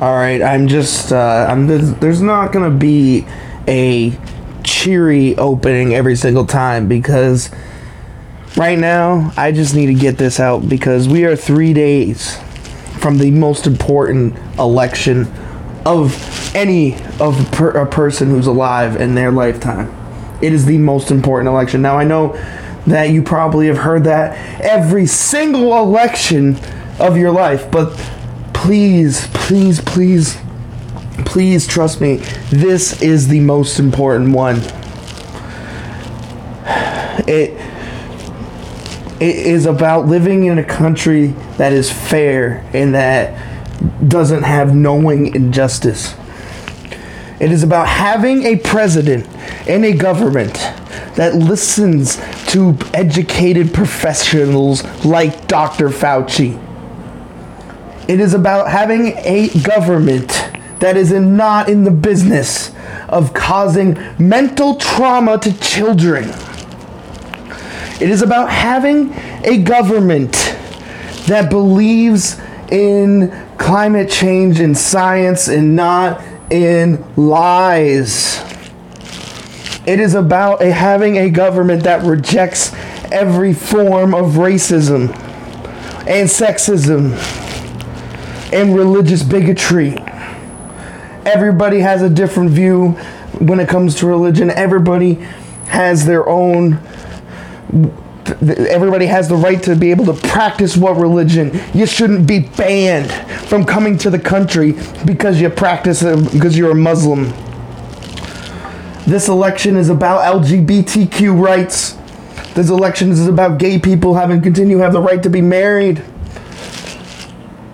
All right, I'm just uh, I'm there's, there's not gonna be a cheery opening every single time because right now I just need to get this out because we are three days from the most important election of any of per, a person who's alive in their lifetime. It is the most important election. Now I know that you probably have heard that every single election of your life, but please, please, please, please trust me. This is the most important one. It it is about living in a country that is fair and that doesn't have knowing injustice. It is about having a president and a government that listens to educated professionals like Dr. Fauci. It is about having a government that is in, not in the business of causing mental trauma to children. It is about having a government that believes in climate change and science and not in lies. It is about a, having a government that rejects every form of racism and sexism and religious bigotry. Everybody has a different view when it comes to religion. Everybody has their own everybody has the right to be able to practice what religion. You shouldn't be banned from coming to the country because you practice it because you're a Muslim. This election is about LGBTQ rights. This election is about gay people having continue have the right to be married.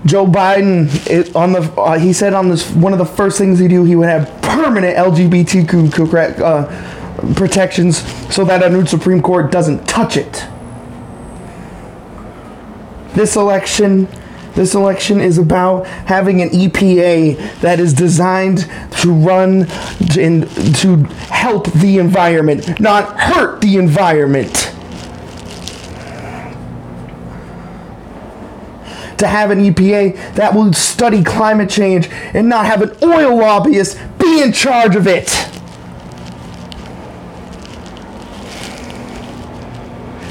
Joe Biden it, on the uh, he said on this one of the first things he do he would have permanent LGBTQ uh, protections so that a new Supreme Court doesn't touch it. This election this election is about having an EPA that is designed to run and to help the environment, not hurt the environment. To have an EPA that will study climate change and not have an oil lobbyist be in charge of it.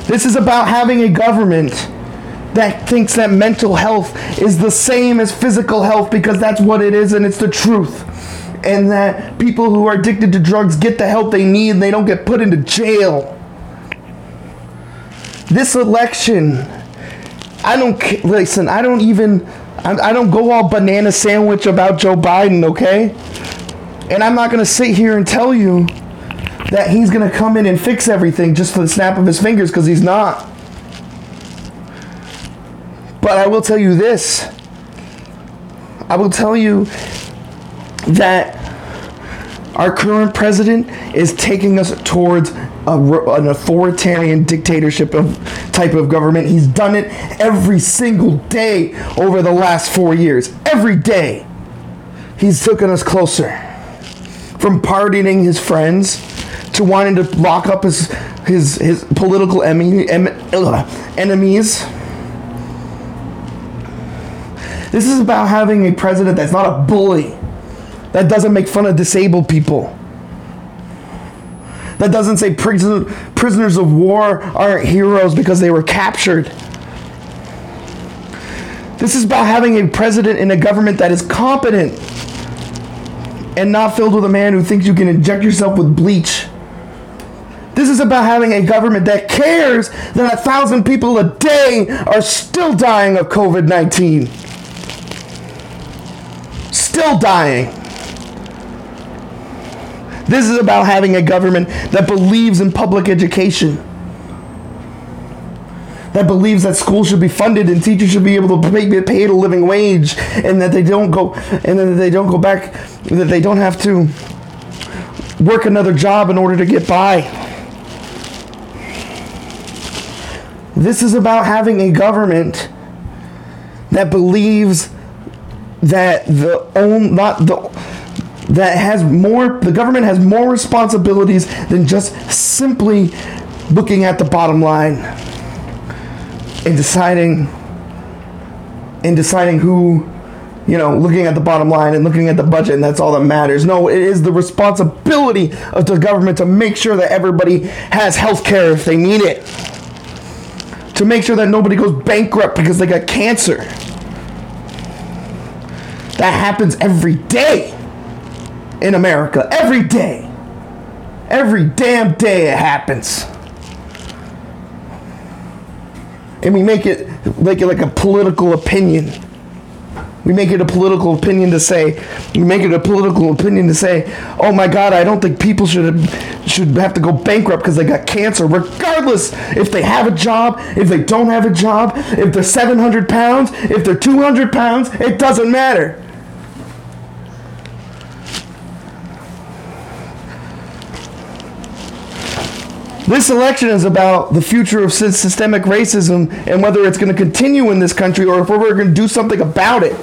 This is about having a government that thinks that mental health is the same as physical health because that's what it is and it's the truth. And that people who are addicted to drugs get the help they need and they don't get put into jail. This election, I don't listen, I don't even I don't go all banana sandwich about Joe Biden, okay? And I'm not to sit here and tell you that he's to come in and fix everything just for the snap of his fingers because he's not. But I will tell you this. I will tell you that our current president is taking us towards a, an authoritarian dictatorship of type of government. He's done it every single day over the last four years. Every day, he's taken us closer. From pardoning his friends to wanting to lock up his his his political enemies this is about having a president that's not a bully, that doesn't make fun of disabled people, that doesn't say prison, prisoners of war aren't heroes because they were captured. This is about having a president in a government that is competent and not filled with a man who thinks you can inject yourself with bleach. This is about having a government that cares that a thousand people a day are still dying of COVID 19 still dying. This is about having a government that believes in public education. That believes that schools should be funded and teachers should be able to pay, paid a living wage, and that they don't go and that they don't go back, that they don't have to work another job in order to get by. This is about having a government that believes that the own not the that has more the government has more responsibilities than just simply looking at the bottom line and deciding and deciding who you know, looking at the bottom line and looking at the budget, and that's all that matters. No, it is the responsibility of the government to make sure that everybody has health care if they need it. To make sure that nobody goes bankrupt because they got cancer. That happens every day in America. Every day. Every damn day it happens. And we make it like like a political opinion. We make it a political opinion to say, we make it a political opinion to say, oh my God, I don't think people should should have to go bankrupt because they got cancer, regardless if they have a job, if they don't have a job, if they're 700 pounds, if they're 200 pounds, it doesn't matter. This election is about the future of systemic racism and whether it's going to continue in this country or if we're going to do something about it.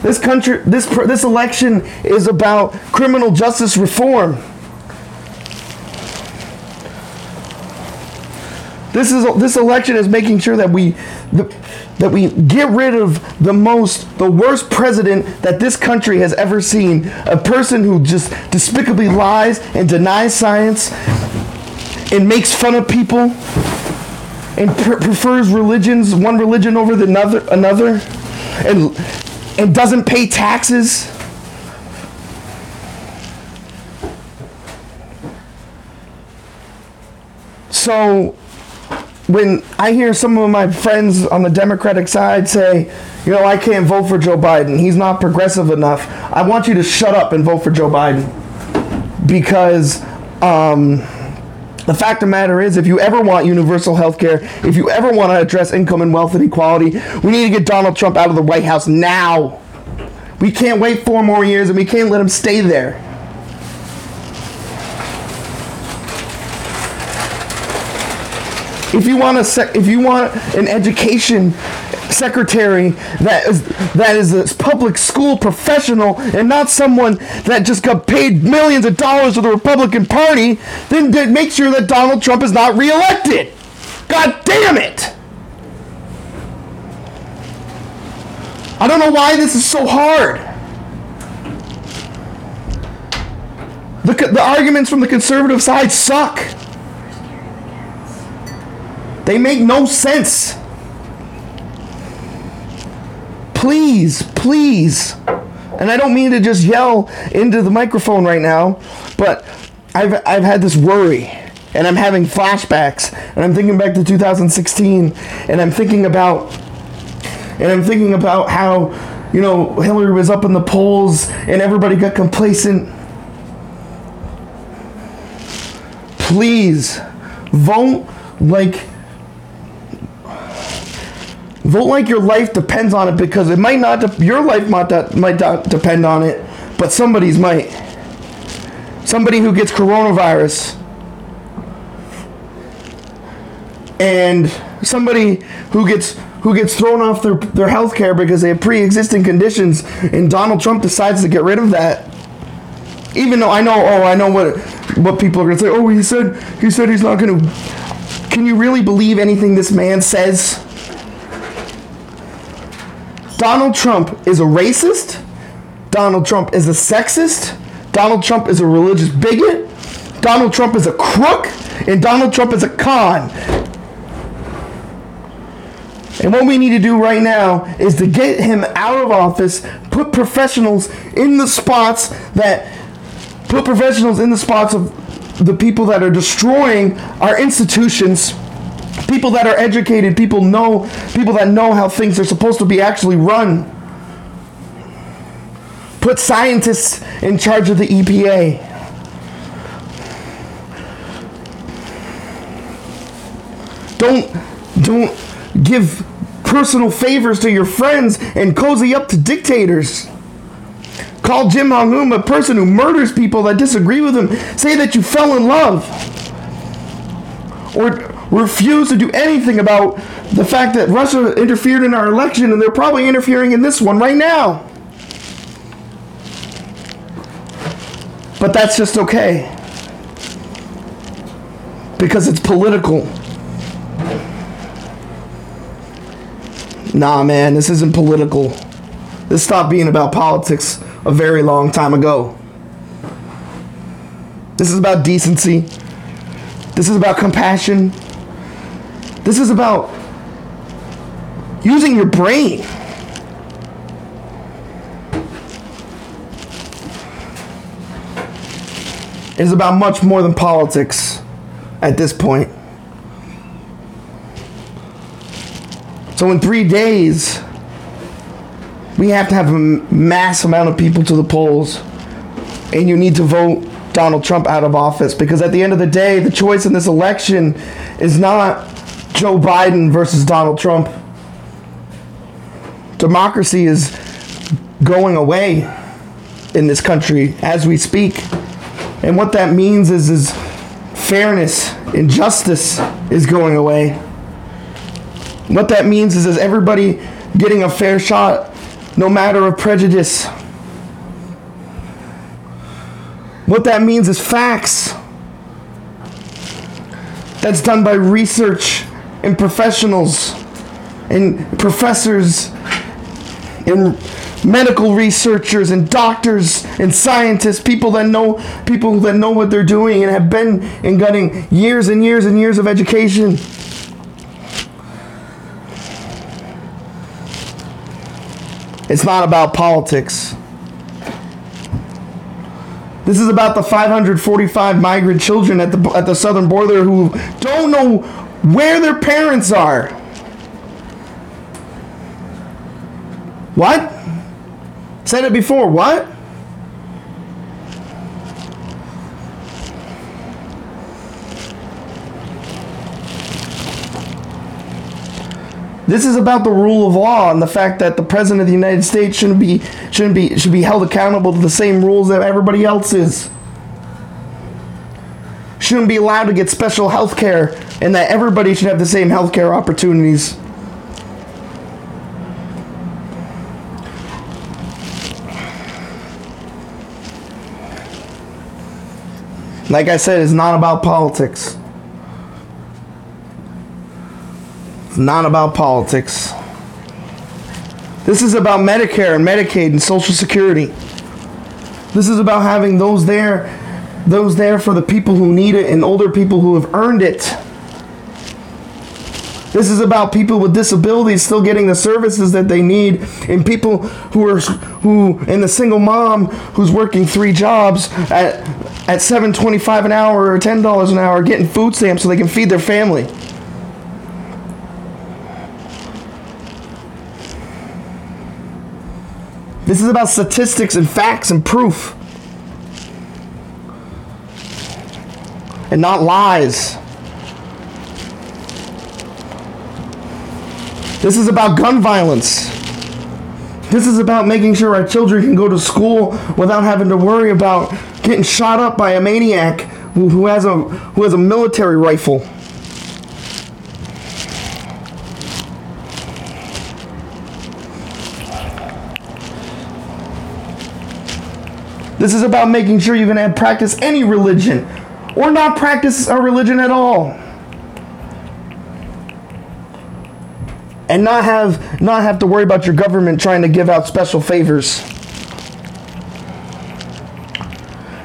This country, this this election is about criminal justice reform. This is this election is making sure that we that we get rid of the most the worst president that this country has ever seen, a person who just despicably lies and denies science and makes fun of people and pre- prefers religions, one religion over the another, another, and and doesn't pay taxes. So when I hear some of my friends on the Democratic side say, you know, I can't vote for Joe Biden, he's not progressive enough, I want you to shut up and vote for Joe Biden. Because um, the fact of the matter is, if you ever want universal health care, if you ever want to address income and wealth inequality, we need to get Donald Trump out of the White House now. We can't wait four more years and we can't let him stay there. If you want a sec- if you want an education secretary that is that is a public school professional and not someone that just got paid millions of dollars to the Republican Party, then, then make sure that Donald Trump is not reelected. God damn it! I don't know why this is so hard. The, the arguments from the conservative side suck. They make no sense please, please. And I don't mean to just yell into the microphone right now, but I've, I've had this worry and I'm having flashbacks and I'm thinking back to 2016 and I'm thinking about and I'm thinking about how you know Hillary was up in the polls and everybody got complacent. Please vote like Vote like your life depends on it because it might not. De- your life might not, might not depend on it, but somebody's might. Somebody who gets coronavirus and somebody who gets who gets thrown off their their health care because they have pre-existing conditions and Donald Trump decides to get rid of that even though I know oh I know what what people are going to say oh he said he said he's not going to can you really believe anything this man says Donald Trump is a racist. Donald Trump is a sexist. Donald Trump is a religious bigot. Donald Trump is a crook. And Donald Trump is a con. And what we need to do right now is to get him out of office, put professionals in the spots that put professionals in the spots of the people that are destroying our institutions people that are educated, people know, people that know how things are supposed to be actually run. Put scientists in charge of the EPA. Don't don't give personal favors to your friends and cozy up to dictators. Call Kim Jong Un a person who murders people that disagree with him. Say that you fell in love. Or refuse to do anything about the fact that Russia interfered in our election and they're probably interfering in this one right now. But that's just okay. Because it's political. Nah, man, this isn't political. This stopped being about politics a very long time ago. This is about decency. This is about compassion. This is about using your brain. It is about much more than politics at this point. So, in three days, we have to have a mass amount of people to the polls, and you need to vote Donald Trump out of office because at the end of the day, the choice in this election is not Joe Biden versus Donald Trump. Democracy is going away in this country as we speak. And what that means is, is fairness and justice is going away. What that means is, is everybody getting a fair shot, no matter of prejudice. What that means is facts. That's done by research and professionals and professors and medical researchers and doctors and scientists, people that know people that know what they're doing and have been and getting years and years and years of education. It's not about politics. This is about the 545 migrant children at the at the southern border who don't know where their parents are. What? Said it before. What? This is about the rule of law and the fact that the president of the United States shouldn't be shouldn't be should be held accountable to the same rules that everybody else is. Shouldn't be allowed to get special health care and that everybody should have the same health care opportunities. Like I said, it's not about politics. It's not about politics. This is about Medicare and Medicaid and Social Security. This is about having those there, those there for the people who need it and older people who have earned it. This is about people with disabilities still getting the services that they need, and people who are who and the single mom who's working three jobs at at seven twenty five an hour or ten dollars an hour, getting food stamps so they can feed their family. This is about statistics and facts and proof. And not lies. This is about gun violence. This is about making sure our children can go to school without having to worry about getting shot up by a maniac who, has a who has a military rifle. This is about making sure you can have practice any religion or not practice a religion at all. And not have not have to worry about your government trying to give out special favors.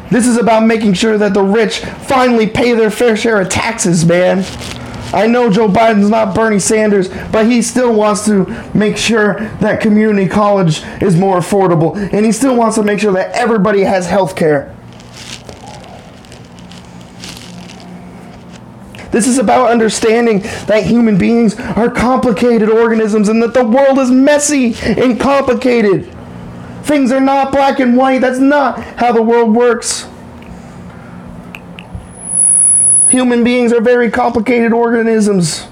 This is about making sure that the rich finally pay their fair share of taxes, man. I know Joe Biden's not Bernie Sanders, but he still wants to make sure that community college is more affordable. And he still wants to make sure that everybody has health care. This is about understanding that human beings are complicated organisms and that the world is messy and complicated. Things are not black and white. That's not how the world works. Human beings are very complicated organisms.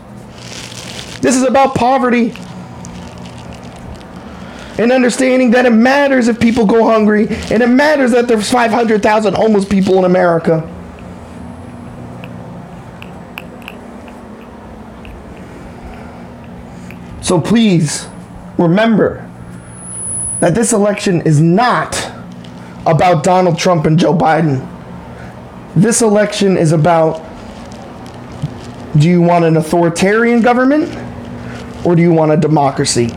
This is about poverty. And understanding that it matters if people go hungry, and it matters that there's 500,000 homeless people in America. So please remember that this election is not about Donald Trump and Joe Biden. This election is about do you want an authoritarian government or do you want a democracy?